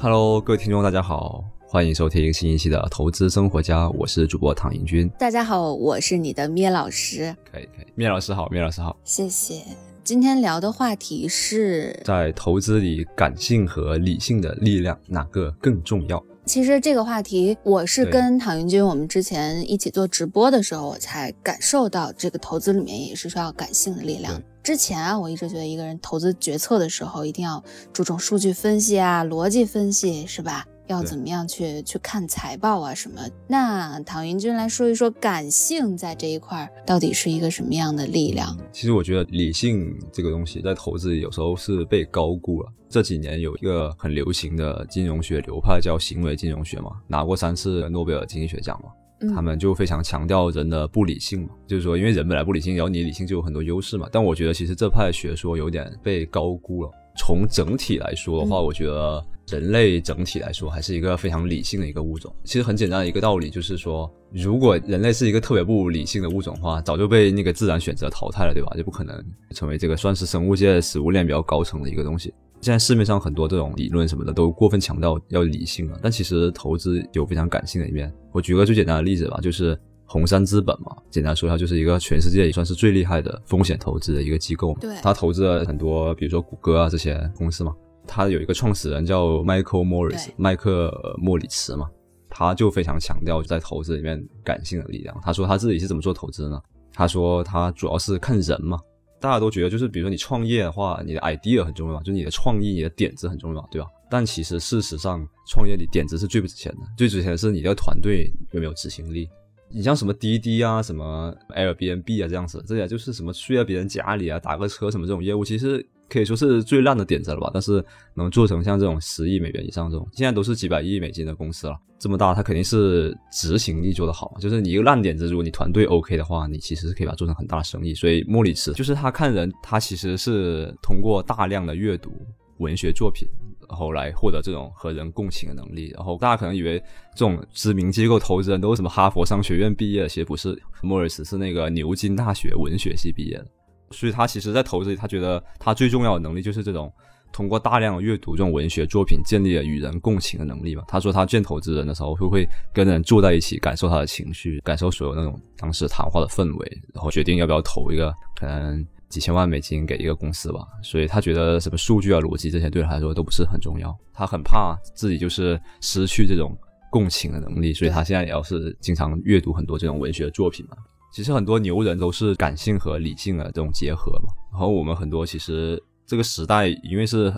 Hello，各位听众，大家好，欢迎收听新一期的《投资生活家》，我是主播唐英军。大家好，我是你的咩老师。可以可以，咩老师好，咩老师好。谢谢。今天聊的话题是在投资里，感性和理性的力量哪个更重要？其实这个话题，我是跟唐云军我们之前一起做直播的时候，我才感受到这个投资里面也是需要感性的力量。之前啊，我一直觉得一个人投资决策的时候，一定要注重数据分析啊、逻辑分析，是吧？要怎么样去去看财报啊什么？那唐云军来说一说感性在这一块到底是一个什么样的力量？其实我觉得理性这个东西在投资里有时候是被高估了。这几年有一个很流行的金融学流派叫行为金融学嘛，拿过三次诺贝尔经济学奖嘛。他们就非常强调人的不理性嘛，就是说因为人本来不理性，然后你理性就有很多优势嘛。但我觉得其实这派学说有点被高估了。从整体来说的话，我觉得。人类整体来说还是一个非常理性的一个物种。其实很简单的一个道理就是说，如果人类是一个特别不理性的物种的话，早就被那个自然选择淘汰了，对吧？就不可能成为这个算是生物界食物链比较高层的一个东西。现在市面上很多这种理论什么的都过分强调要理性了，但其实投资有非常感性的一面。我举个最简单的例子吧，就是红杉资本嘛，简单说一下，就是一个全世界也算是最厉害的风险投资的一个机构。对，他投资了很多，比如说谷歌啊这些公司嘛。他有一个创始人叫 Michael Morris，麦克莫里茨嘛，他就非常强调在投资里面感性的力量。他说他自己是怎么做投资呢？他说他主要是看人嘛。大家都觉得就是比如说你创业的话，你的 idea 很重要，就是你的创意、你的点子很重要，对吧？但其实事实上，创业里点子是最不值钱的，最值钱的是你的团队有没有执行力。你像什么滴滴啊、什么 Airbnb 啊这样子，这些就是什么睡在别人家里啊、打个车什么这种业务，其实。可以说是最烂的点子了吧，但是能做成像这种十亿美元以上这种，现在都是几百亿美金的公司了，这么大，它肯定是执行力做得好。就是你一个烂点子，如果你团队 OK 的话，你其实是可以把它做成很大的生意。所以莫里茨就是他看人，他其实是通过大量的阅读文学作品，然后来获得这种和人共情的能力。然后大家可能以为这种知名机构投资人都是什么哈佛商学院毕业的，其实不是，莫里茨是那个牛津大学文学系毕业的。所以他其实，在投资里，他觉得他最重要的能力就是这种通过大量的阅读这种文学作品，建立了与人共情的能力嘛。他说他见投资人的时候，会会跟人坐在一起，感受他的情绪，感受所有那种当时谈话的氛围，然后决定要不要投一个可能几千万美金给一个公司吧。所以他觉得什么数据啊、逻辑这些对他来说都不是很重要。他很怕自己就是失去这种共情的能力，所以他现在也要是经常阅读很多这种文学作品嘛。其实很多牛人都是感性和理性的这种结合嘛。然后我们很多其实这个时代，因为是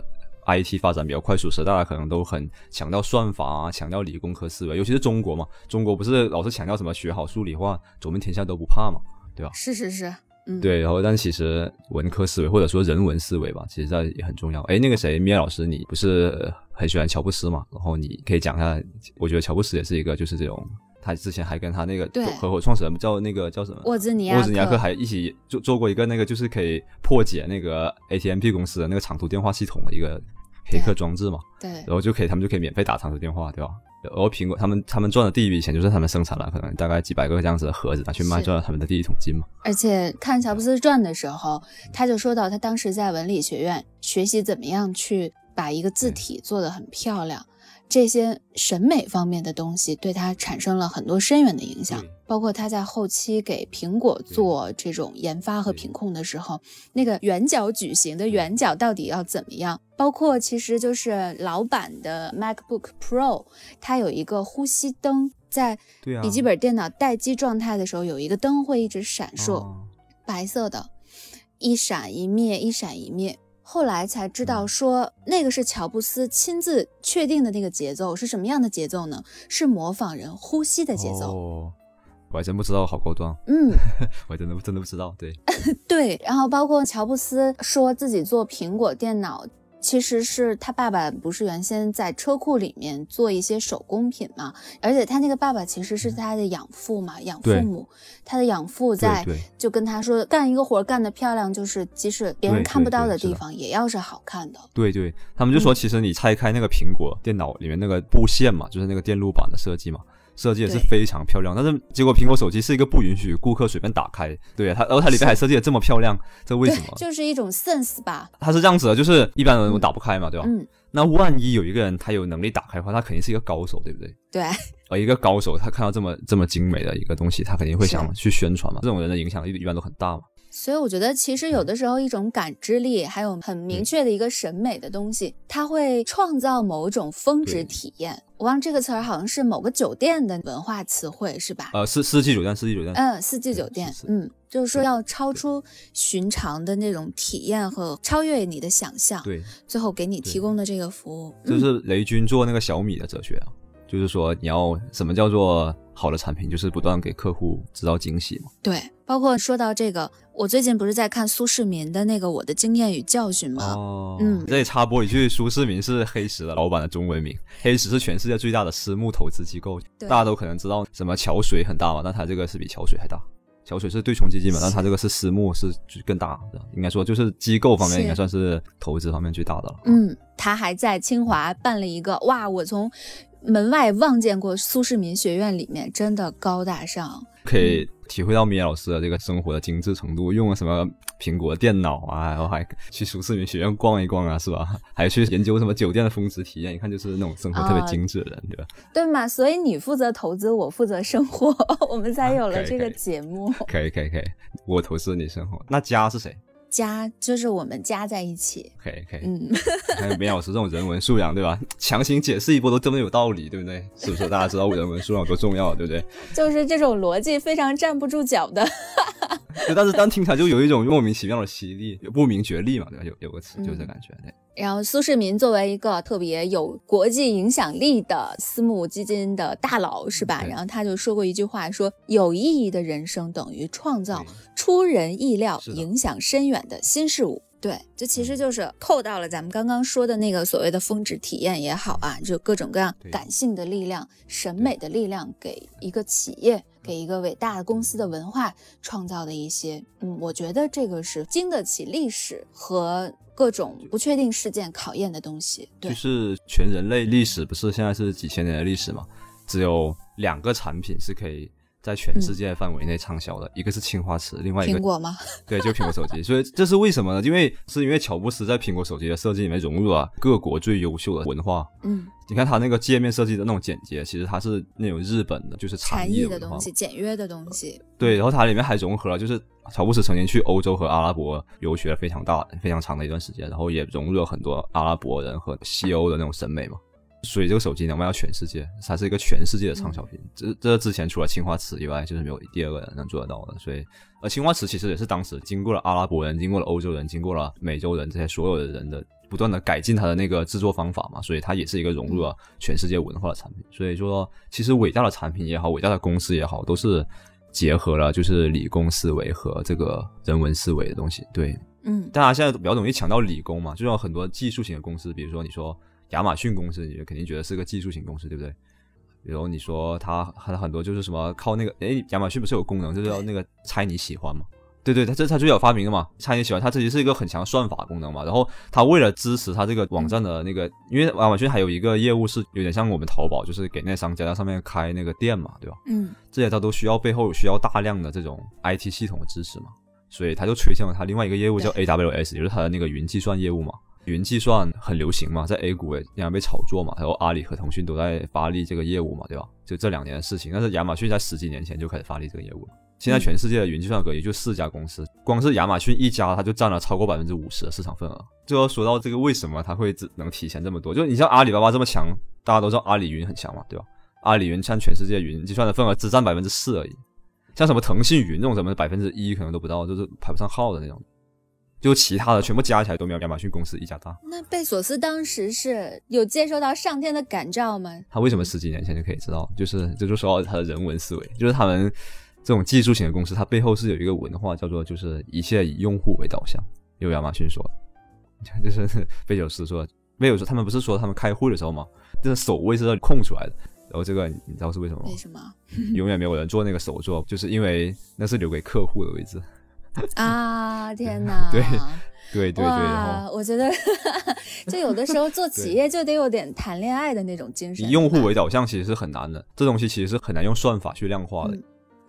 IT 发展比较快速，时代可能都很强调算法啊，强调理工科思维。尤其是中国嘛，中国不是老是强调什么学好数理化，走遍天下都不怕嘛，对吧？是是是，嗯，对。然后，但其实文科思维或者说人文思维吧，其实在也很重要。哎，那个谁，米老师，你不是很喜欢乔布斯嘛？然后你可以讲一下，我觉得乔布斯也是一个就是这种。他之前还跟他那个合伙创始人叫那个叫什么沃兹尼沃兹尼亚克还一起做做过一个那个就是可以破解那个 ATMP 公司的那个长途电话系统的一个黑客装置嘛？对，然后就可以他们就可以免费打长途电话，对吧？然后苹果他们他们赚的第一笔钱就是他们生产了可能大概几百个这样子的盒子拿去卖，赚了他们的第一桶金嘛。而且看乔布斯传的时候，他就说到他当时在文理学院学习怎么样去把一个字体做得很漂亮。这些审美方面的东西对他产生了很多深远的影响，包括他在后期给苹果做这种研发和品控的时候，那个圆角矩形的圆角到底要怎么样？包括其实就是老版的 MacBook Pro，它有一个呼吸灯，在笔记本电脑待机状态的时候，有一个灯会一直闪烁，白色的，一闪一灭，一闪一灭。后来才知道，说那个是乔布斯亲自确定的那个节奏是什么样的节奏呢？是模仿人呼吸的节奏。哦，我还真不知道，好高端。嗯，我真的真的不知道。对 对，然后包括乔布斯说自己做苹果电脑。其实是他爸爸不是原先在车库里面做一些手工品嘛，而且他那个爸爸其实是他的养父嘛，养父母，他的养父在就跟他说，干一个活干得漂亮，就是即使别人看不到的地方也要是好看的。对对，他们就说，其实你拆开那个苹果电脑里面那个布线嘛，就是那个电路板的设计嘛，设计也是非常漂亮。但是结果苹果手机是一个不允许顾客随便打开，对它，然后它里面还设计的这么漂亮，这为什么？就是一种 sense 吧。它是这样子的，就是一般人打不开嘛，对吧？嗯，那万一有一个人他有能力打开的话，他肯定是一个高手，对不对？对，而一个高手，他看到这么这么精美的一个东西，他肯定会想去宣传嘛。这种人的影响力一般都很大嘛。所以我觉得其实有的时候一种感知力，还有很明确的一个审美的东西，它会创造某种峰值体验。我忘这个词儿好像是某个酒店的文化词汇是吧？呃，四四季酒店，四季酒店，嗯，四季酒店嗯，就是说要超出寻常的那种体验和超越你的想象，对，最后给你提供的这个服务，嗯就是雷军做那个小米的哲学啊，就是说你要什么叫做好的产品，就是不断给客户制造惊喜嘛。对，包括说到这个，我最近不是在看苏世民的那个《我的经验与教训》吗？哦，嗯这里插播一句，苏世民是黑石的老板的中文名，黑石是全世界最大的私募投资机构，大家都可能知道什么桥水很大嘛，但它这个是比桥水还大。桥水是对冲基金嘛，但它这个是私募，是更大的，应该说就是机构方面应该算是投资方面最大的了。嗯，他还在清华办了一个，哇，我从门外望见过苏世民学院里面，真的高大上。可以体会到米娅老师的这个生活的精致程度，用了什么苹果电脑啊，然后还去苏世民学院逛一逛啊，是吧？还去研究什么酒店的风值体验，一看就是那种生活特别精致的人，对吧？对嘛？所以你负责投资，我负责生活，我们才有了这个节目。可以可以可以，我投资你生活。那家是谁？加就是我们加在一起，可以可以，嗯，还有米老师这种人文素养，对吧？强行解释一波都这么有道理，对不对？是不是？大家知道人文素养多重要，对不对？就是这种逻辑非常站不住脚的。对，但是当听起来就有一种莫名其妙的犀利，有不明觉厉嘛，对吧？有有个词就是这感觉，对。然后苏世民作为一个特别有国际影响力的私募基金的大佬，是吧？然后他就说过一句话，说有意义的人生等于创造出人意料、影响深远的新事物。对，这其实就是扣到了咱们刚刚说的那个所谓的峰值体验也好啊，就各种各样感性的力量、审美的力量，给一个企业、给一个伟大的公司的文化创造的一些，嗯，我觉得这个是经得起历史和各种不确定事件考验的东西。对就，是全人类历史不是现在是几千年的历史嘛？只有两个产品是可以在全世界范围内畅销的，一个是青花瓷，另外一个苹果吗？对，就苹果手机。所以这是为什么呢？因为是因为乔布斯在苹果手机的设计里面融入了各国最优秀的文化。嗯，你看他那个界面设计的那种简洁，其实它是那种日本的，就是禅意的东西，简约的东西。对，然后它里面还融合了，就是乔布斯曾经去欧洲和阿拉伯游学了非常大、非常长的一段时间，然后也融入了很多阿拉伯人和西欧的那种审美嘛。所以这个手机能卖到全世界，它是一个全世界的畅销品。这这之前除了青花瓷以外，就是没有第二个人能做得到的。所以，而青花瓷其实也是当时经过了阿拉伯人、经过了欧洲人、经过了美洲人这些所有的人的不断的改进它的那个制作方法嘛，所以它也是一个融入了全世界文化的产品。所以说，其实伟大的产品也好，伟大的公司也好，都是结合了就是理工思维和这个人文思维的东西。对，嗯，大家现在比较容易抢到理工嘛，就像很多技术型的公司，比如说你说亚马逊公司，你就肯定觉得是个技术型公司，对不对？比如你说它很很多就是什么靠那个，哎，亚马逊不是有功能，就是要那个猜你喜欢嘛？对对，它这它最早发明的嘛，猜你喜欢，它自己是一个很强的算法功能嘛。然后它为了支持它这个网站的那个，因为亚马逊还有一个业务是有点像我们淘宝，就是给那商家在上面开那个店嘛，对吧？嗯，这些它都需要背后需要大量的这种 IT 系统的支持嘛，所以它就推向了它另外一个业务叫 AWS，也就是它的那个云计算业务嘛。云计算很流行嘛，在 A 股也经常被炒作嘛，然后阿里和腾讯都在发力这个业务嘛，对吧？就这两年的事情，但是亚马逊在十几年前就开始发力这个业务了。现在全世界的云计算格也就四家公司，光是亚马逊一家，它就占了超过百分之五十的市场份额。就要说到这个为什么它会只能提前这么多，就你像阿里巴巴这么强，大家都知道阿里云很强嘛，对吧？阿里云占全世界云计算的份额只占百分之四而已，像什么腾讯云这种什么百分之一可能都不到，就是排不上号的那种。就其他的全部加起来都没有亚马逊公司一家大。那贝索斯当时是有接受到上天的感召吗？他为什么十几年前就可以知道？就是这就说到他的人文思维，就是他们这种技术型的公司，它背后是有一个文化，叫做就是一切以用户为导向。有亚马逊说，就是贝索斯说，贝索斯他们不是说他们开会的时候吗？这个首位是要空出来的。然后这个你知道是为什么吗为？什么永远没有人做那个首座，就是因为那是留给客户的位置。啊？天哪！对对对对，哇，我觉得 就有的时候做企业就得有点谈恋爱的那种精神。以用户为导向其实是很难的，这东西其实是很难用算法去量化的。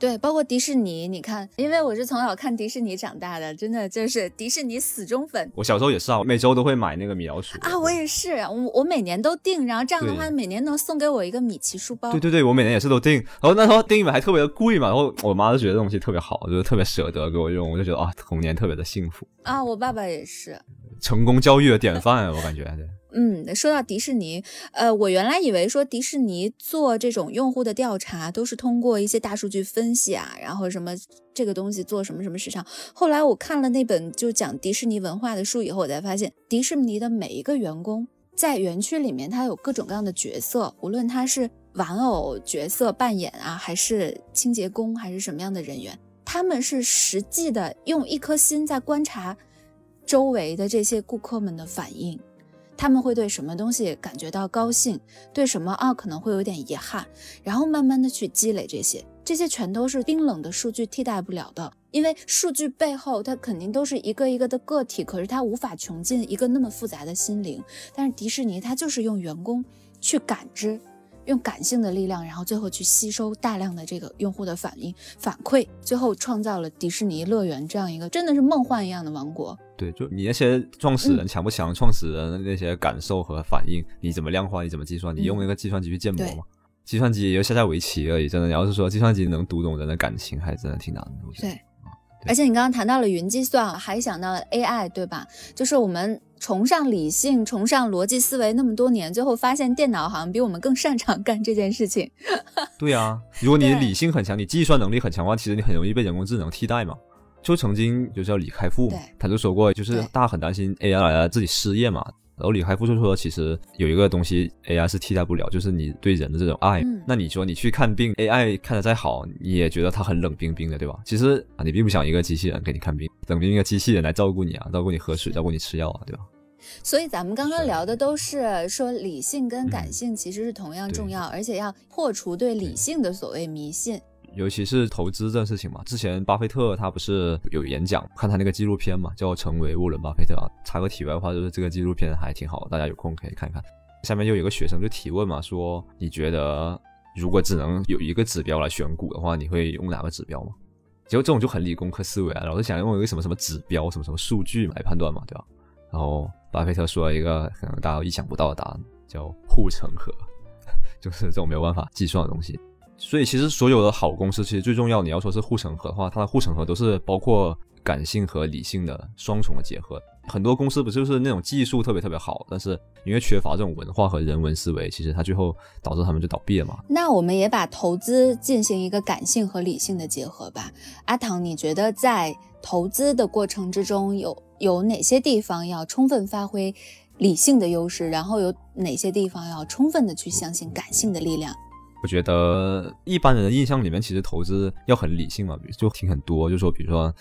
对，包括迪士尼，你看，因为我是从小看迪士尼长大的，真的就是迪士尼死忠粉。我小时候也是啊，每周都会买那个米老鼠啊，我也是，我我每年都订，然后这样的话，每年能送给我一个米奇书包。对对对，我每年也是都订，然后那时候订一本还特别的贵嘛，然后我妈就觉得这东西特别好，就是特别舍得给我用，我就觉得啊，童年特别的幸福啊。我爸爸也是，成功教育的典范，我感觉对。嗯，说到迪士尼，呃，我原来以为说迪士尼做这种用户的调查都是通过一些大数据分析啊，然后什么这个东西做什么什么市场。后来我看了那本就讲迪士尼文化的书以后，我才发现迪士尼的每一个员工在园区里面，他有各种各样的角色，无论他是玩偶角色扮演啊，还是清洁工，还是什么样的人员，他们是实际的用一颗心在观察周围的这些顾客们的反应。他们会对什么东西感觉到高兴，对什么啊可能会有点遗憾，然后慢慢的去积累这些，这些全都是冰冷的数据替代不了的，因为数据背后它肯定都是一个一个的个体，可是它无法穷尽一个那么复杂的心灵。但是迪士尼它就是用员工去感知，用感性的力量，然后最后去吸收大量的这个用户的反应反馈，最后创造了迪士尼乐园这样一个真的是梦幻一样的王国。对，就你那些创始人强不强？创始人的那些感受和反应，你怎么量化？你怎么计算？你用那个计算机去建模吗？计算机也就下下围棋而已。真的，你要是说计算机能读懂人的感情，还真的挺难的。对，而且你刚刚谈到了云计算，还想到了 AI，对吧？就是我们崇尚理性、崇尚逻辑思维那么多年，最后发现电脑好像比我们更擅长干这件事情。对啊，如果你理性很强，你计算能力很强的话，其实你很容易被人工智能替代嘛。就曾经就叫李开复嘛，他就说过，就是大家很担心 AI 来了自己失业嘛。然后李开复就说，其实有一个东西 AI 是替代不了，就是你对人的这种爱。那你说你去看病，AI 看的再好，你也觉得它很冷冰冰的，对吧？其实啊，你并不想一个机器人给你看病，冷冰冰的机器人来照顾你啊，照顾你喝水，照顾你吃药啊，对吧？所以咱们刚刚聊的都是说理性跟感性其实是同样重要，而且要破除对理性的所谓迷信。尤其是投资这事情嘛，之前巴菲特他不是有演讲，看他那个纪录片嘛，叫《成为沃伦巴菲特》啊。插个题外话，就是这个纪录片还挺好，大家有空可以看一看。下面就有个学生就提问嘛，说你觉得如果只能有一个指标来选股的话，你会用哪个指标吗？结果这种就很理工科思维啊，老是想用一个什么什么指标、什么什么数据来判断嘛，对吧？然后巴菲特说了一个可能大家意想不到的答案，叫护城河，就是这种没有办法计算的东西。所以其实所有的好公司，其实最重要，你要说是护城河的话，它的护城河都是包括感性和理性的双重的结合。很多公司不就是那种技术特别特别好，但是因为缺乏这种文化和人文思维，其实它最后导致他们就倒闭了嘛。那我们也把投资进行一个感性和理性的结合吧。阿唐，你觉得在投资的过程之中，有有哪些地方要充分发挥理性的优势，然后有哪些地方要充分的去相信感性的力量？我觉得一般人的印象里面，其实投资要很理性嘛，就听很多，就说比如说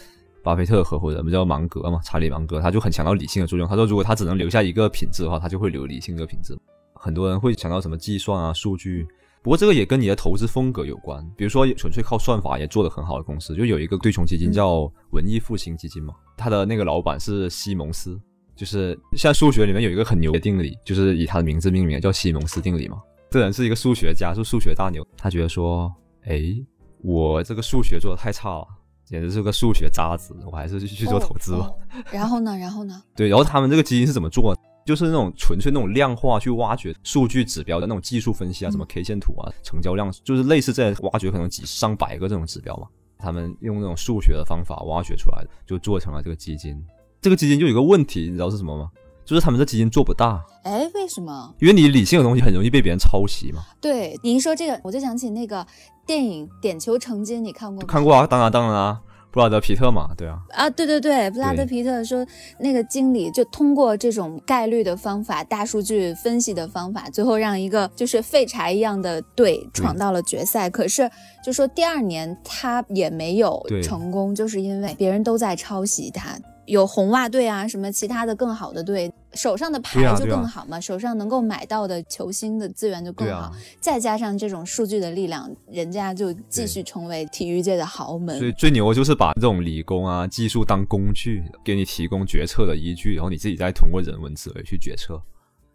巴菲特合伙人不叫芒格嘛，查理芒格，他就很强调理性的作用。他说，如果他只能留下一个品质的话，他就会留理性这个品质。很多人会想到什么计算啊、数据，不过这个也跟你的投资风格有关。比如说纯粹靠算法也做得很好的公司，就有一个对冲基金叫文艺复兴基金嘛，他的那个老板是西蒙斯，就是像数学里面有一个很牛的定理，就是以他的名字命名，叫西蒙斯定理嘛。这人是一个数学家，是数学大牛。他觉得说，哎，我这个数学做的太差了，简直是个数学渣子，我还是去做投资吧。然后呢？然后呢？对，然后他们这个基金是怎么做？就是那种纯粹那种量化去挖掘数据指标的那种技术分析啊，什么 K 线图啊，成交量，就是类似在挖掘可能几上百个这种指标嘛。他们用那种数学的方法挖掘出来的，就做成了这个基金。这个基金就有一个问题，你知道是什么吗？就是他们这基金做不大，哎，为什么？因为你理性的东西很容易被别人抄袭嘛。对，你一说这个，我就想起那个电影《点球成金》，你看过吗？看过啊，当然当然啊，布拉德皮特嘛，对啊。啊，对对对，布拉德皮特说那个经理就通过这种概率的方法、大数据分析的方法，最后让一个就是废柴一样的队闯到了决赛。可是就说第二年他也没有成功，就是因为别人都在抄袭他。有红袜队啊，什么其他的更好的队，手上的牌就更好嘛，手上能够买到的球星的资源就更好，再加上这种数据的力量，人家就继续成为体育界的豪门。所以最牛就是把这种理工啊技术当工具，给你提供决策的依据，然后你自己再通过人文思维去决策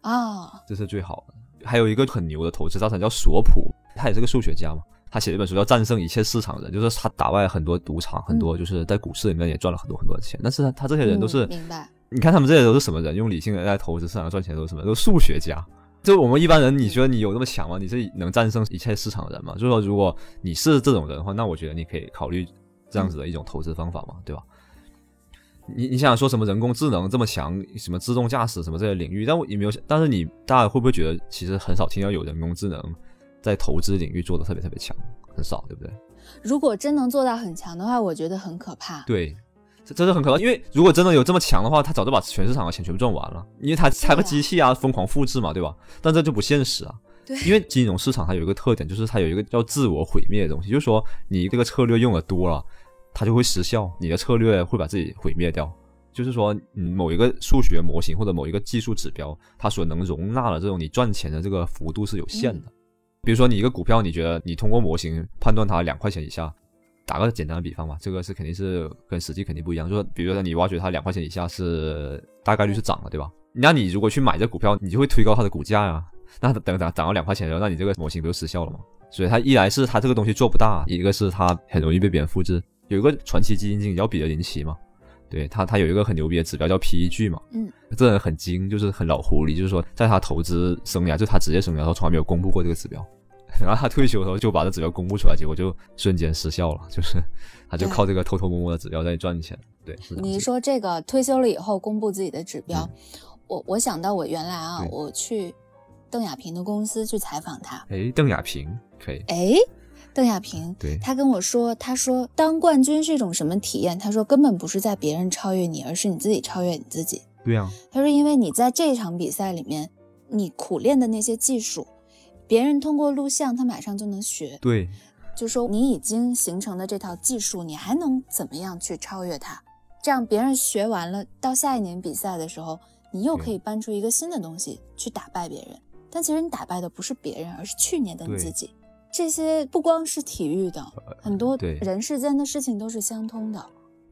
啊，这是最好的。还有一个很牛的投资大神叫索普，他也是个数学家嘛。他写了一本书叫《战胜一切市场人》，就是他打败很多赌场，很多就是在股市里面也赚了很多很多的钱。但是他这些人都是，明白？你看他们这些都是什么人？用理性的在投资市场赚钱都是什么？都是数学家。就我们一般人，你觉得你有那么强吗？你是能战胜一切市场人吗？就是说，如果你是这种人的话，那我觉得你可以考虑这样子的一种投资方法嘛，对吧？你你想说什么人工智能这么强，什么自动驾驶什么这些领域？但我也没有，但是你大家会不会觉得其实很少听到有人工智能？在投资领域做的特别特别强，很少，对不对？如果真能做到很强的话，我觉得很可怕。对，这真的很可怕。因为如果真的有这么强的话，他早就把全市场的钱全部赚完了。因为他拆个机器啊，疯狂复制嘛，对吧？但这就不现实啊。对。因为金融市场它有一个特点，就是它有一个叫自我毁灭的东西，就是说你这个策略用的多了，它就会失效，你的策略会把自己毁灭掉。就是说，嗯，某一个数学模型或者某一个技术指标，它所能容纳的这种你赚钱的这个幅度是有限的。比如说，你一个股票，你觉得你通过模型判断它两块钱以下，打个简单的比方吧，这个是肯定是跟实际肯定不一样。就是，比如说你挖掘它两块钱以下是大概率是涨了，对吧？那你如果去买这股票，你就会推高它的股价呀。那等等涨到两块钱的时候，那你这个模型不就失效了吗？所以它一来是它这个东西做不大，一个是它很容易被别人复制。有一个传奇基金经理叫彼得林奇嘛，对他他有一个很牛逼的指标叫 PEG 嘛，嗯，这人很精，就是很老狐狸，就是说在他投资生涯，就他职业生涯，他从来没有公布过这个指标。然后他退休的时候就把这指标公布出来，结果就瞬间失效了。就是他就靠这个偷偷摸摸的指标在赚钱。对，你说这个退休了以后公布自己的指标，我我想到我原来啊，我去邓亚萍的公司去采访他。哎，邓亚萍可以。哎，邓亚萍，对，他跟我说，他说当冠军是一种什么体验？他说根本不是在别人超越你，而是你自己超越你自己。对呀。他说，因为你在这场比赛里面，你苦练的那些技术。别人通过录像，他马上就能学。对，就说你已经形成的这套技术，你还能怎么样去超越它？这样别人学完了，到下一年比赛的时候，你又可以搬出一个新的东西去打败别人。但其实你打败的不是别人，而是去年的你自己。这些不光是体育的，很多人世间的事情都是相通的。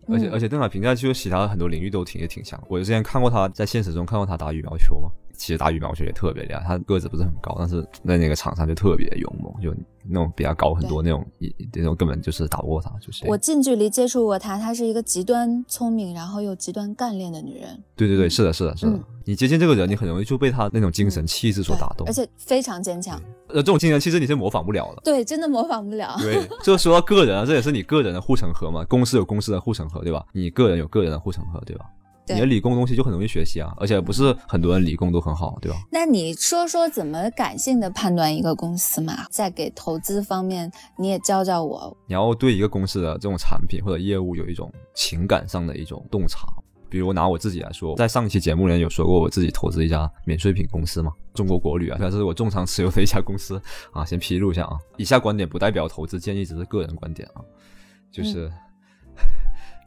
而且而且邓海平在就其他很多领域都挺也挺强。我之前看过他在现实中看过他打羽毛球嘛。其实打羽毛球也特别厉害，他个子不是很高，但是在那个场上就特别勇猛，就那种比他高很多那种，那种根本就是打不过他。就是我近距离接触过她，她是一个极端聪明，然后又极端干练的女人。对对对，是的，是的，是的。你接近这个人，你很容易就被她那种精神气质所打动，而且非常坚强。呃，这种精神气质你是模仿不了的。对，真的模仿不了。对，就说到个人啊，这也是你个人的护城河嘛。公司有公司的护城河，对吧？你个人有个人的护城河，对吧？你的理工东西就很容易学习啊，而且不是很多人理工都很好，对吧？那你说说怎么感性的判断一个公司嘛？在给投资方面，你也教教我。你要对一个公司的这种产品或者业务有一种情感上的一种洞察。比如拿我自己来说，在上一期节目里有说过，我自己投资一家免税品公司嘛，中国国旅啊，这是我重仓持有的一家公司啊，先披露一下啊。以下观点不代表投资建议，只是个人观点啊，就是。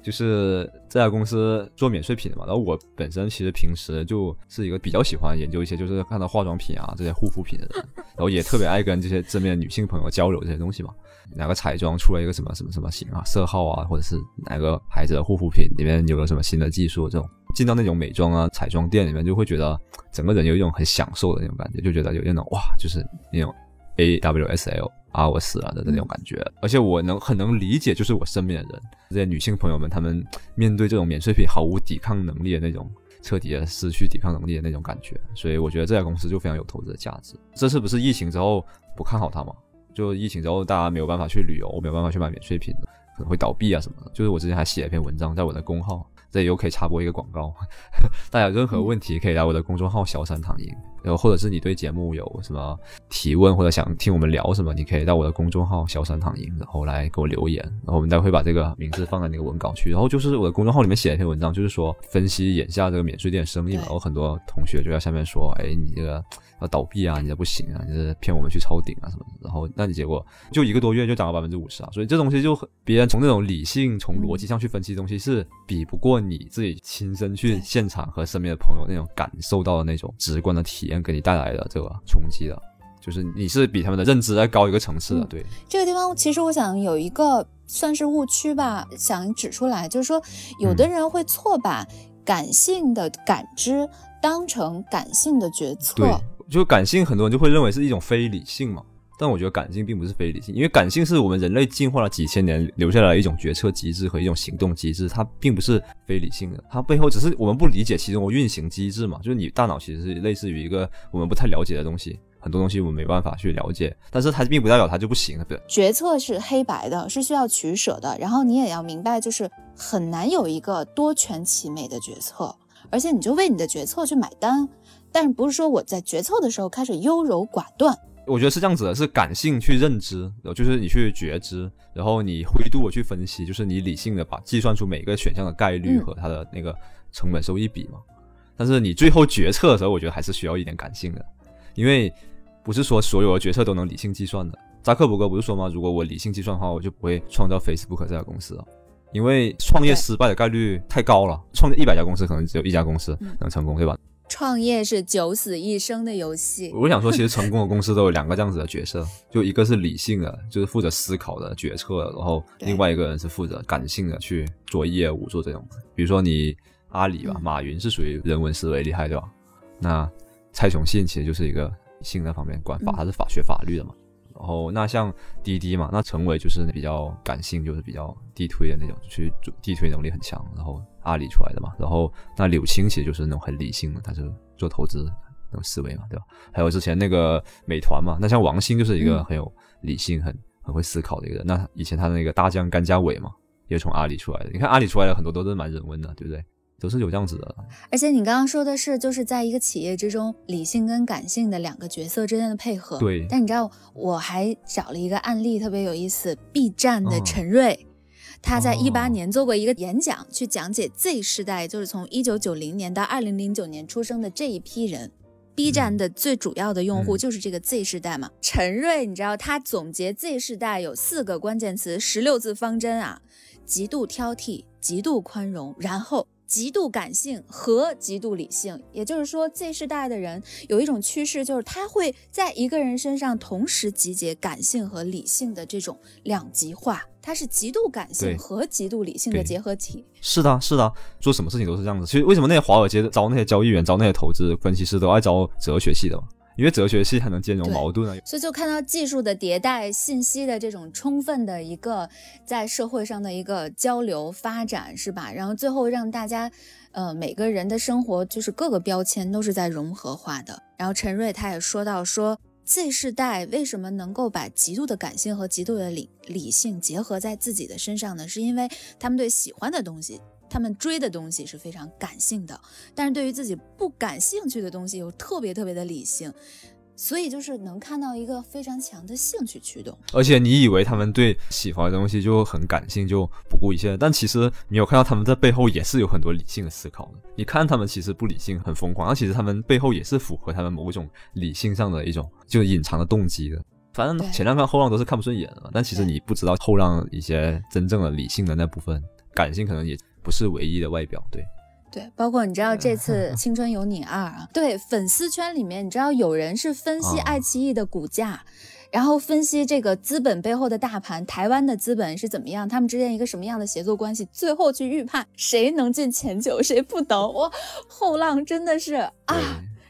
就是这家公司做免税品的嘛，然后我本身其实平时就是一个比较喜欢研究一些，就是看到化妆品啊这些护肤品的人，然后也特别爱跟这些正面女性朋友交流这些东西嘛。哪个彩妆出了一个什么什么什么型啊色号啊，或者是哪个牌子的护肤品里面有了什么新的技术，这种进到那种美妆啊彩妆店里面，就会觉得整个人有一种很享受的那种感觉，就觉得有那种哇，就是那种 A W S L。啊，我死了的那种感觉，而且我能很能理解，就是我身边的人，这些女性朋友们，她们面对这种免税品毫无抵抗能力的那种，彻底的失去抵抗能力的那种感觉，所以我觉得这家公司就非常有投资的价值。这次不是疫情之后不看好它吗？就疫情之后大家没有办法去旅游，没有办法去买免税品，可能会倒闭啊什么的。就是我之前还写了一篇文章在我的公号，这里又可以插播一个广告，大家有任何问题可以来我的公众号小三躺赢。然后或者是你对节目有什么提问，或者想听我们聊什么，你可以到我的公众号“小三躺赢”然后来给我留言，然后我们待会把这个名字放在那个文稿区。然后就是我的公众号里面写了一篇文章，就是说分析眼下这个免税店生意嘛。然后很多同学就在下面说：“哎，你这个要倒闭啊，你这不行啊，你这骗我们去抄底啊什么的。”然后那你结果就一个多月就涨了百分之五十啊！所以这东西就别人从那种理性、从逻辑上去分析东西是比不过你自己亲身去现场和身边的朋友那种感受到的那种直观的体验给你带来的这个冲击的，就是你是比他们的认知再高一个层次的。对这个地方，其实我想有一个算是误区吧，想指出来，就是说有的人会错把感性的感知当成感性的决策。对，就感性，很多人就会认为是一种非理性嘛。但我觉得感性并不是非理性，因为感性是我们人类进化了几千年留下来一种决策机制和一种行动机制，它并不是非理性的，它背后只是我们不理解其中的运行机制嘛。就是你大脑其实是类似于一个我们不太了解的东西，很多东西我们没办法去了解，但是它并不代表它就不行，对决策是黑白的，是需要取舍的，然后你也要明白，就是很难有一个多全其美的决策，而且你就为你的决策去买单，但是不是说我在决策的时候开始优柔寡断。我觉得是这样子的，是感性去认知，然后就是你去觉知，然后你灰度的去分析，就是你理性的把计算出每个选项的概率和它的那个成本收益比嘛。但是你最后决策的时候，我觉得还是需要一点感性的，因为不是说所有的决策都能理性计算的。扎克伯格不是说吗？如果我理性计算的话，我就不会创造 Facebook 这家公司了，因为创业失败的概率太高了。创业一百家公司，可能只有一家公司能成功，对吧？创业是九死一生的游戏。我想说，其实成功的公司都有两个这样子的角色，就一个是理性的，就是负责思考的决策，然后另外一个人是负责感性的去做业务，做这种。比如说你阿里吧，马云是属于人文思维厉害，对吧？那蔡崇信其实就是一个性那方面管法，他是法学法律的嘛。然后那像滴滴嘛，那陈伟就是比较感性，就是比较地推的那种，去做地推能力很强。然后阿里出来的嘛，然后那柳青其实就是那种很理性的，他是做投资那种思维嘛，对吧？还有之前那个美团嘛，那像王兴就是一个很有理性、很很会思考的一个人。那以前他的那个大将甘家伟嘛，也是从阿里出来的。你看阿里出来的很多都是蛮人文的，对不对？都是有这样子的，而且你刚刚说的是，就是在一个企业之中，理性跟感性的两个角色之间的配合。对。但你知道，我还找了一个案例，特别有意思。B 站的陈瑞，他在一八年做过一个演讲，去讲解 Z 世代，就是从一九九零年到二零零九年出生的这一批人。B 站的最主要的用户就是这个 Z 世代嘛。陈瑞，你知道他总结 Z 世代有四个关键词，十六字方针啊：极度挑剔，极度宽容，然后。极度感性和极度理性，也就是说，Z 世代的人有一种趋势，就是他会在一个人身上同时集结感性和理性的这种两极化，他是极度感性和极度理性的结合体。是的，是的，做什么事情都是这样子。其实为什么那些华尔街招那些交易员、招那些投资分析师都爱招哲学系的嘛？因为哲学系才能兼容矛盾啊，所以就看到技术的迭代、信息的这种充分的一个在社会上的一个交流发展，是吧？然后最后让大家，呃，每个人的生活就是各个标签都是在融合化的。然后陈瑞他也说到说，Z 世代为什么能够把极度的感性和极度的理理性结合在自己的身上呢？是因为他们对喜欢的东西。他们追的东西是非常感性的，但是对于自己不感兴趣的东西又特别特别的理性，所以就是能看到一个非常强的兴趣驱动。而且你以为他们对喜欢的东西就很感性，就不顾一切，但其实你有看到他们在背后也是有很多理性的思考的。你看他们其实不理性，很疯狂，但其实他们背后也是符合他们某种理性上的一种就隐藏的动机的。反正前浪看后浪都是看不顺眼的，但其实你不知道后浪一些真正的理性的那部分，感性可能也。不是唯一的外表，对，对，包括你知道这次 《青春有你二》啊，对，粉丝圈里面你知道有人是分析爱奇艺的股价，然后分析这个资本背后的大盘，台湾的资本是怎么样，他们之间一个什么样的协作关系，最后去预判谁能进前九，谁不能。哇，后浪真的是啊。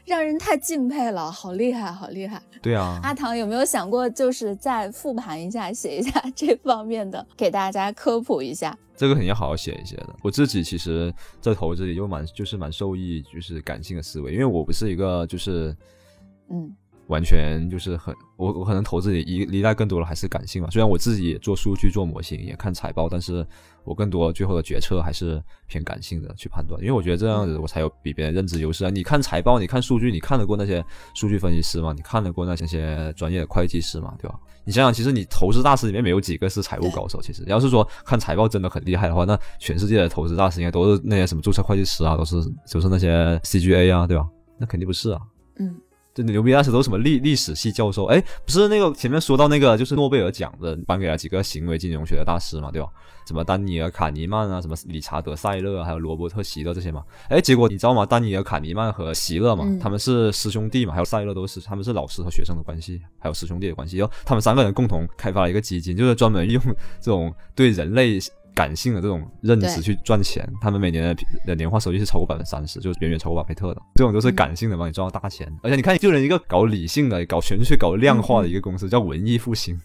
让人太敬佩了，好厉害，好厉害！对啊，阿唐有没有想过，就是再复盘一下，写一下 这方面的，给大家科普一下？这个肯定要好好写一写的。我自己其实，在投资里就蛮，就是蛮受益，就是感性的思维，因为我不是一个，就是，嗯，完全就是很我我可能投资里依依赖更多的还是感性嘛。虽然我自己也做数据、做模型、也看财报，但是我更多最后的决策还是偏感性的去判断，因为我觉得这样子我才有比别人认知优势啊。你看财报，你看数据，你看得过那些数据分析师吗？你看得过那些专业的会计师吗？对吧？你想想，其实你投资大师里面没有几个是财务高手。其实，要是说看财报真的很厉害的话，那全世界的投资大师应该都是那些什么注册会计师啊，都是就是那些 CGA 啊，对吧？那肯定不是啊。嗯。这牛逼大师都是什么历历史系教授？哎，不是那个前面说到那个，就是诺贝尔奖的颁给了几个行为金融学的大师嘛，对吧？什么丹尼尔·卡尼曼啊，什么理查德·塞勒，还有罗伯特·席勒这些嘛。哎，结果你知道吗？丹尼尔·卡尼曼和席勒嘛，他们是师兄弟嘛，还有塞勒都是，他们是老师和学生的关系，还有师兄弟的关系。然后他们三个人共同开发了一个基金，就是专门用这种对人类。感性的这种认知去赚钱，他们每年的的年化收益是超过百分之三十，就是远远超过巴菲特的。这种都是感性的帮你赚到大钱。而且你看，就连一个搞理性的、搞全去搞量化的一个公司，叫文艺复兴。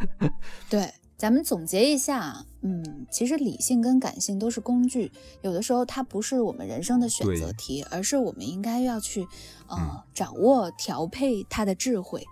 对，咱们总结一下，嗯，其实理性跟感性都是工具，有的时候它不是我们人生的选择题，而是我们应该要去呃掌握调配它的智慧。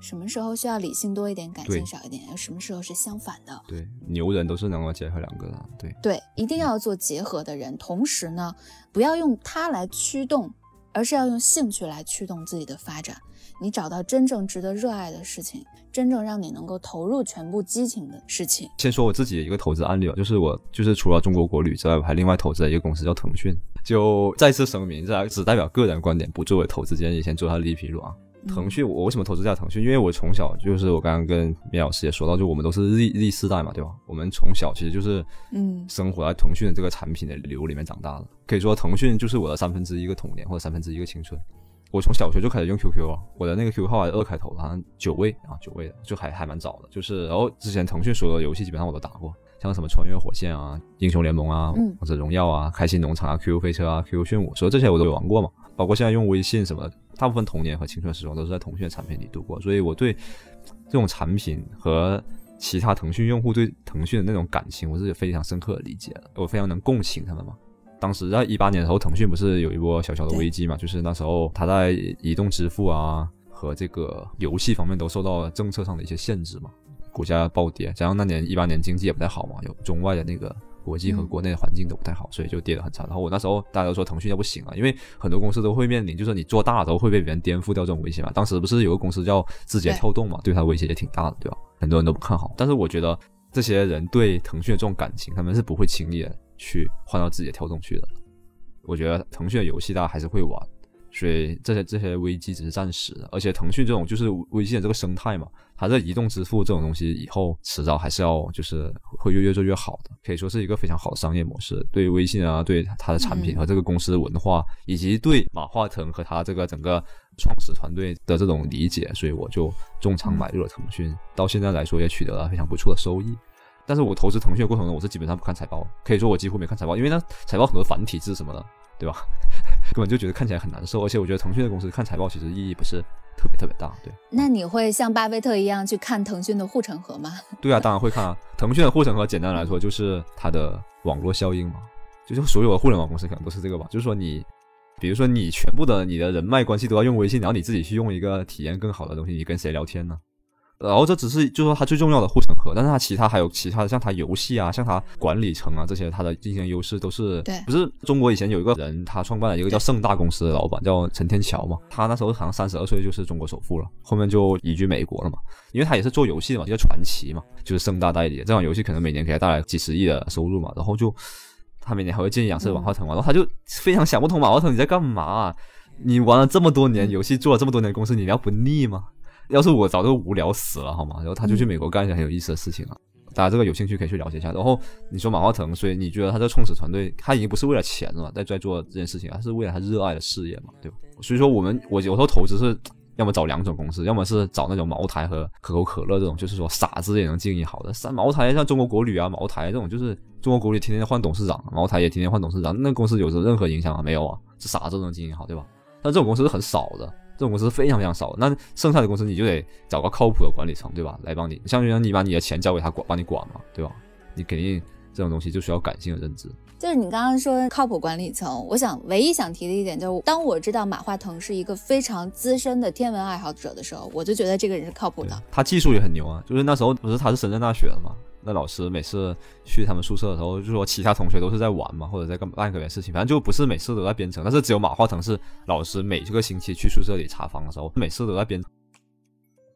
什么时候需要理性多一点，感性少一点？什么时候是相反的？对，牛人都是能够结合两个的。对对，一定要做结合的人。同时呢，不要用它来驱动，而是要用兴趣来驱动自己的发展。你找到真正值得热爱的事情，真正让你能够投入全部激情的事情。先说我自己的一个投资案例吧，就是我就是除了中国国旅之外，我还另外投资了一个公司叫腾讯。就再次声明，这只代表个人观点，不作为投资建议。先做下利益披露啊。腾讯，我为什么投资在腾讯？因为我从小就是我刚刚跟米老师也说到，就我们都是 Z Z 世代嘛，对吧？我们从小其实就是嗯，生活在腾讯的这个产品的流里面长大的，可以说腾讯就是我的三分之一个童年或者三分之一个青春。我从小学就开始用 QQ 啊，我的那个 QQ 号还是二开头的，好像九位啊，九位的，就还还蛮早的。就是然后之前腾讯所有的游戏基本上我都打过，像什么穿越火线啊、英雄联盟啊、王者荣耀啊、开心农场啊、QQ 飞车啊、QQ 炫舞，所有这些我都有玩过嘛。包括现在用微信什么，大部分童年和青春时光都是在腾讯产品里度过，所以我对这种产品和其他腾讯用户对腾讯的那种感情，我是非常深刻的理解的，我非常能共情他们嘛。当时在一八年的时候，腾讯不是有一波小小的危机嘛，就是那时候它在移动支付啊和这个游戏方面都受到了政策上的一些限制嘛，股价暴跌，加上那年一八年经济也不太好嘛，有中外的那个。国际和国内的环境都不太好，所以就跌得很惨。然后我那时候大家都说腾讯要不行了，因为很多公司都会面临，就是你做大了都会被别人颠覆掉这种威胁嘛。当时不是有个公司叫字节跳动嘛，对它威胁也挺大的，对吧？很多人都不看好。但是我觉得这些人对腾讯的这种感情，他们是不会轻易的去换到字节跳动去的。我觉得腾讯的游戏大家还是会玩。所以这些这些危机只是暂时的，而且腾讯这种就是微信的这个生态嘛，它的移动支付这种东西以后迟早还是要就是会越越做越好的，可以说是一个非常好的商业模式。对微信啊，对它的产品和这个公司的文化，以及对马化腾和他这个整个创始团队的这种理解，所以我就重仓买入了腾讯。到现在来说也取得了非常不错的收益。但是我投资腾讯的过程中，我是基本上不看财报，可以说我几乎没看财报，因为呢财报很多繁体字什么的，对吧？根本就觉得看起来很难受，而且我觉得腾讯的公司看财报其实意义不是特别特别大。对，那你会像巴菲特一样去看腾讯的护城河吗？对啊，当然会看啊。腾讯的护城河简单来说就是它的网络效应嘛，就是所有的互联网公司可能都是这个吧。就是说你，比如说你全部的你的人脉关系都要用微信，然后你自己去用一个体验更好的东西，你跟谁聊天呢？然后这只是就是说它最重要的护城河，但是它其他还有其他的，像它游戏啊，像它管理层啊这些，它的竞争优势都是对。不是中国以前有一个人，他创办了一个叫盛大公司的老板叫陈天桥嘛，他那时候好像三十二岁就是中国首富了，后面就移居美国了嘛，因为他也是做游戏的嘛，一个传奇嘛，就是盛大代理，这款游戏可能每年给他带来几十亿的收入嘛，然后就他每年还会建议养士马化腾嘛，然后他就非常想不通马化腾你在干嘛？你玩了这么多年游戏，做了这么多年公司，你要不腻吗？要是我早就无聊死了，好吗？然后他就去美国干一些很有意思的事情了。大家这个有兴趣可以去了解一下。然后你说马化腾，所以你觉得他这创始团队他已经不是为了钱了，在在做这件事情，他是为了他热爱的事业嘛，对吧？所以说我们我有时候投资是要么找两种公司，要么是找那种茅台和可口可乐这种，就是说傻子也能经营好的。像茅台像中国国旅啊，茅台这种就是中国国旅天天换董事长，茅台也天天换董事长，那公司有着任何影响吗？没有啊，是傻子都能经营好，对吧？但这种公司是很少的。这种公司非常非常少，那剩下的公司你就得找个靠谱的管理层，对吧？来帮你，像你把你的钱交给他管，帮你管嘛，对吧？你肯定这种东西就需要感性的认知。就是你刚刚说靠谱管理层，我想唯一想提的一点就是，当我知道马化腾是一个非常资深的天文爱好者的时候，我就觉得这个人是靠谱的。他技术也很牛啊，就是那时候不是他是深圳大学的嘛，那老师每次去他们宿舍的时候，就说其他同学都是在玩嘛，或者在干干个别的事情，反正就不是每次都在编程，但是只有马化腾是老师每这个星期去宿舍里查房的时候，每次都在编。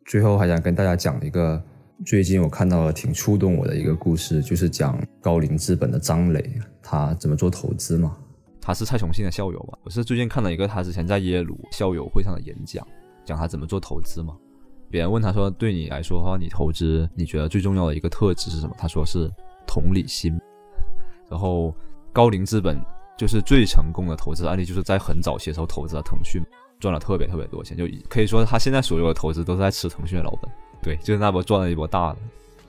最后还想跟大家讲一个。最近我看到了挺触动我的一个故事，就是讲高瓴资本的张磊，他怎么做投资嘛？他是蔡崇信的校友嘛？我是最近看了一个他之前在耶鲁校友会上的演讲，讲他怎么做投资嘛。别人问他说：“对你来说的话，你投资你觉得最重要的一个特质是什么？”他说是同理心。然后高瓴资本就是最成功的投资案例，就是在很早期的时候投资了腾讯，赚了特别特别多钱，就可以说他现在所有的投资都是在吃腾讯的老本。对，就是那波赚了一波大的。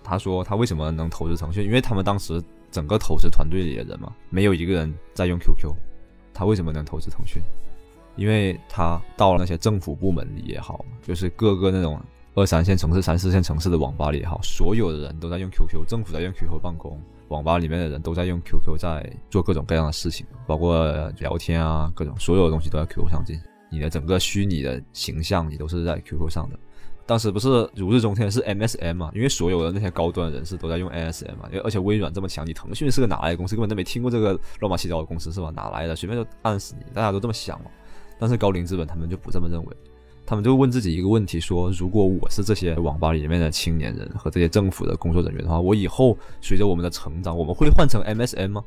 他说他为什么能投资腾讯？因为他们当时整个投资团队里的人嘛，没有一个人在用 QQ。他为什么能投资腾讯？因为他到了那些政府部门里也好，就是各个那种二三线城市、三四线城市的网吧里也好，所有的人都在用 QQ，政府在用 QQ 办公，网吧里面的人都在用 QQ 在做各种各样的事情，包括聊天啊，各种所有的东西都在 QQ 上进行。你的整个虚拟的形象，你都是在 QQ 上的。当时不是如日中天是 MSM 嘛？因为所有的那些高端人士都在用 MSM 嘛，而且微软这么强，你腾讯是个哪来的公司？根本都没听过这个乱七八糟的公司是吧？哪来的？随便就按死你！大家都这么想嘛。但是高瓴资本他们就不这么认为，他们就问自己一个问题：说如果我是这些网吧里面的青年人和这些政府的工作人员的话，我以后随着我们的成长，我们会换成 MSM 吗？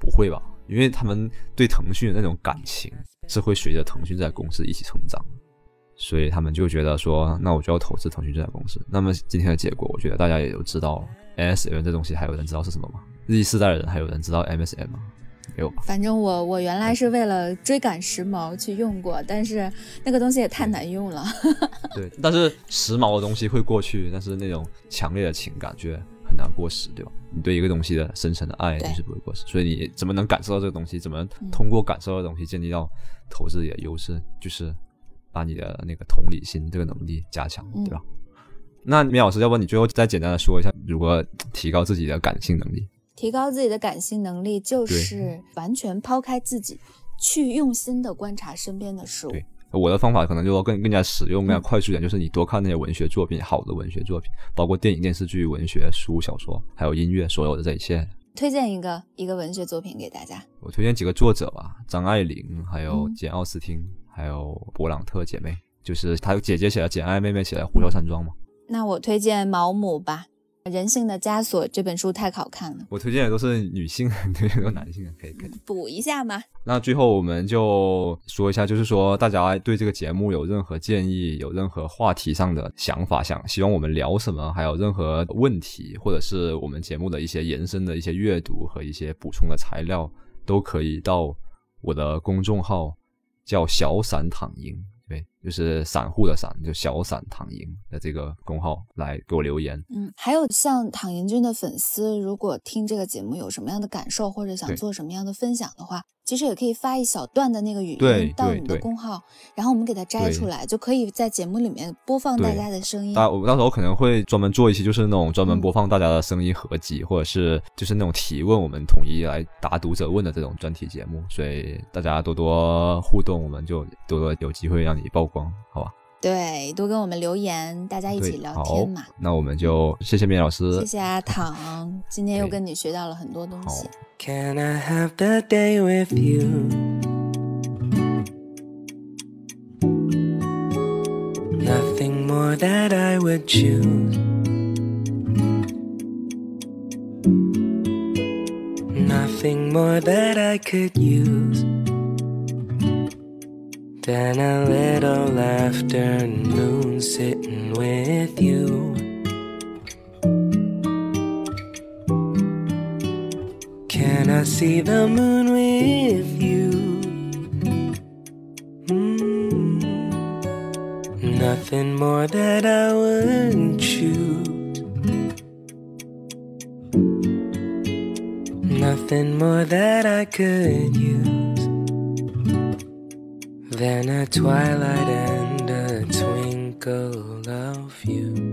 不会吧？因为他们对腾讯的那种感情是会随着腾讯这家公司一起成长。所以他们就觉得说，那我就要投资腾讯这家公司。那么今天的结果，我觉得大家也都知道了。MSM 这东西还有人知道是什么吗？Z 世代的人还有人知道 MSM 吗？没有吧？反正我我原来是为了追赶时髦去用过，但是那个东西也太难用了。对，但是时髦的东西会过去，但是那种强烈的情感却很难过时，对吧？你对一个东西的深沉的爱就是不会过时。所以你怎么能感受到这个东西？怎么通过感受到的东西建立到投资里的优势？就是。把你的那个同理心这个能力加强，对吧？那米老师，要不你最后再简单的说一下，如何提高自己的感性能力？提高自己的感性能力，就是完全抛开自己，去用心的观察身边的事物。对，我的方法可能就更更加实用、更加快速一点，就是你多看那些文学作品，好的文学作品，包括电影、电视剧、文学、书、小说，还有音乐，所有的这一切。推荐一个一个文学作品给大家。我推荐几个作者吧，张爱玲，还有简奥斯汀。还有勃朗特姐妹，就是她姐姐写的《简爱》，妹妹写的《虎啸山庄》嘛。那我推荐毛姆吧，《人性的枷锁》这本书太好看了。我推荐的都是女性，推荐都男性的，可以可以补一下嘛？那最后我们就说一下，就是说大家对这个节目有任何建议，有任何话题上的想法，想希望我们聊什么，还有任何问题，或者是我们节目的一些延伸的一些阅读和一些补充的材料，都可以到我的公众号。叫小散躺赢，对，就是散户的散，就小散躺赢的这个公号来给我留言。嗯，还有像躺赢君的粉丝，如果听这个节目有什么样的感受，或者想做什么样的分享的话。其实也可以发一小段的那个语音到你的公号，然后我们给它摘出来，就可以在节目里面播放大家的声音。大我到时候可能会专门做一期，就是那种专门播放大家的声音合集，或者是就是那种提问，我们统一来答读者问的这种专题节目。所以大家多多互动，我们就多多有机会让你曝光，好吧？对，多跟我们留言，大家一起聊天嘛。那我们就谢谢面老师，谢谢阿唐，今天又跟你学到了很多东西。Can I have the day with you? Nothing more that I would choose. Nothing more that I could use than a little afternoon sitting with you. Can I see the moon with you? Mm. Nothing more that I wouldn't choose. Nothing more that I could use than a twilight and a twinkle of you.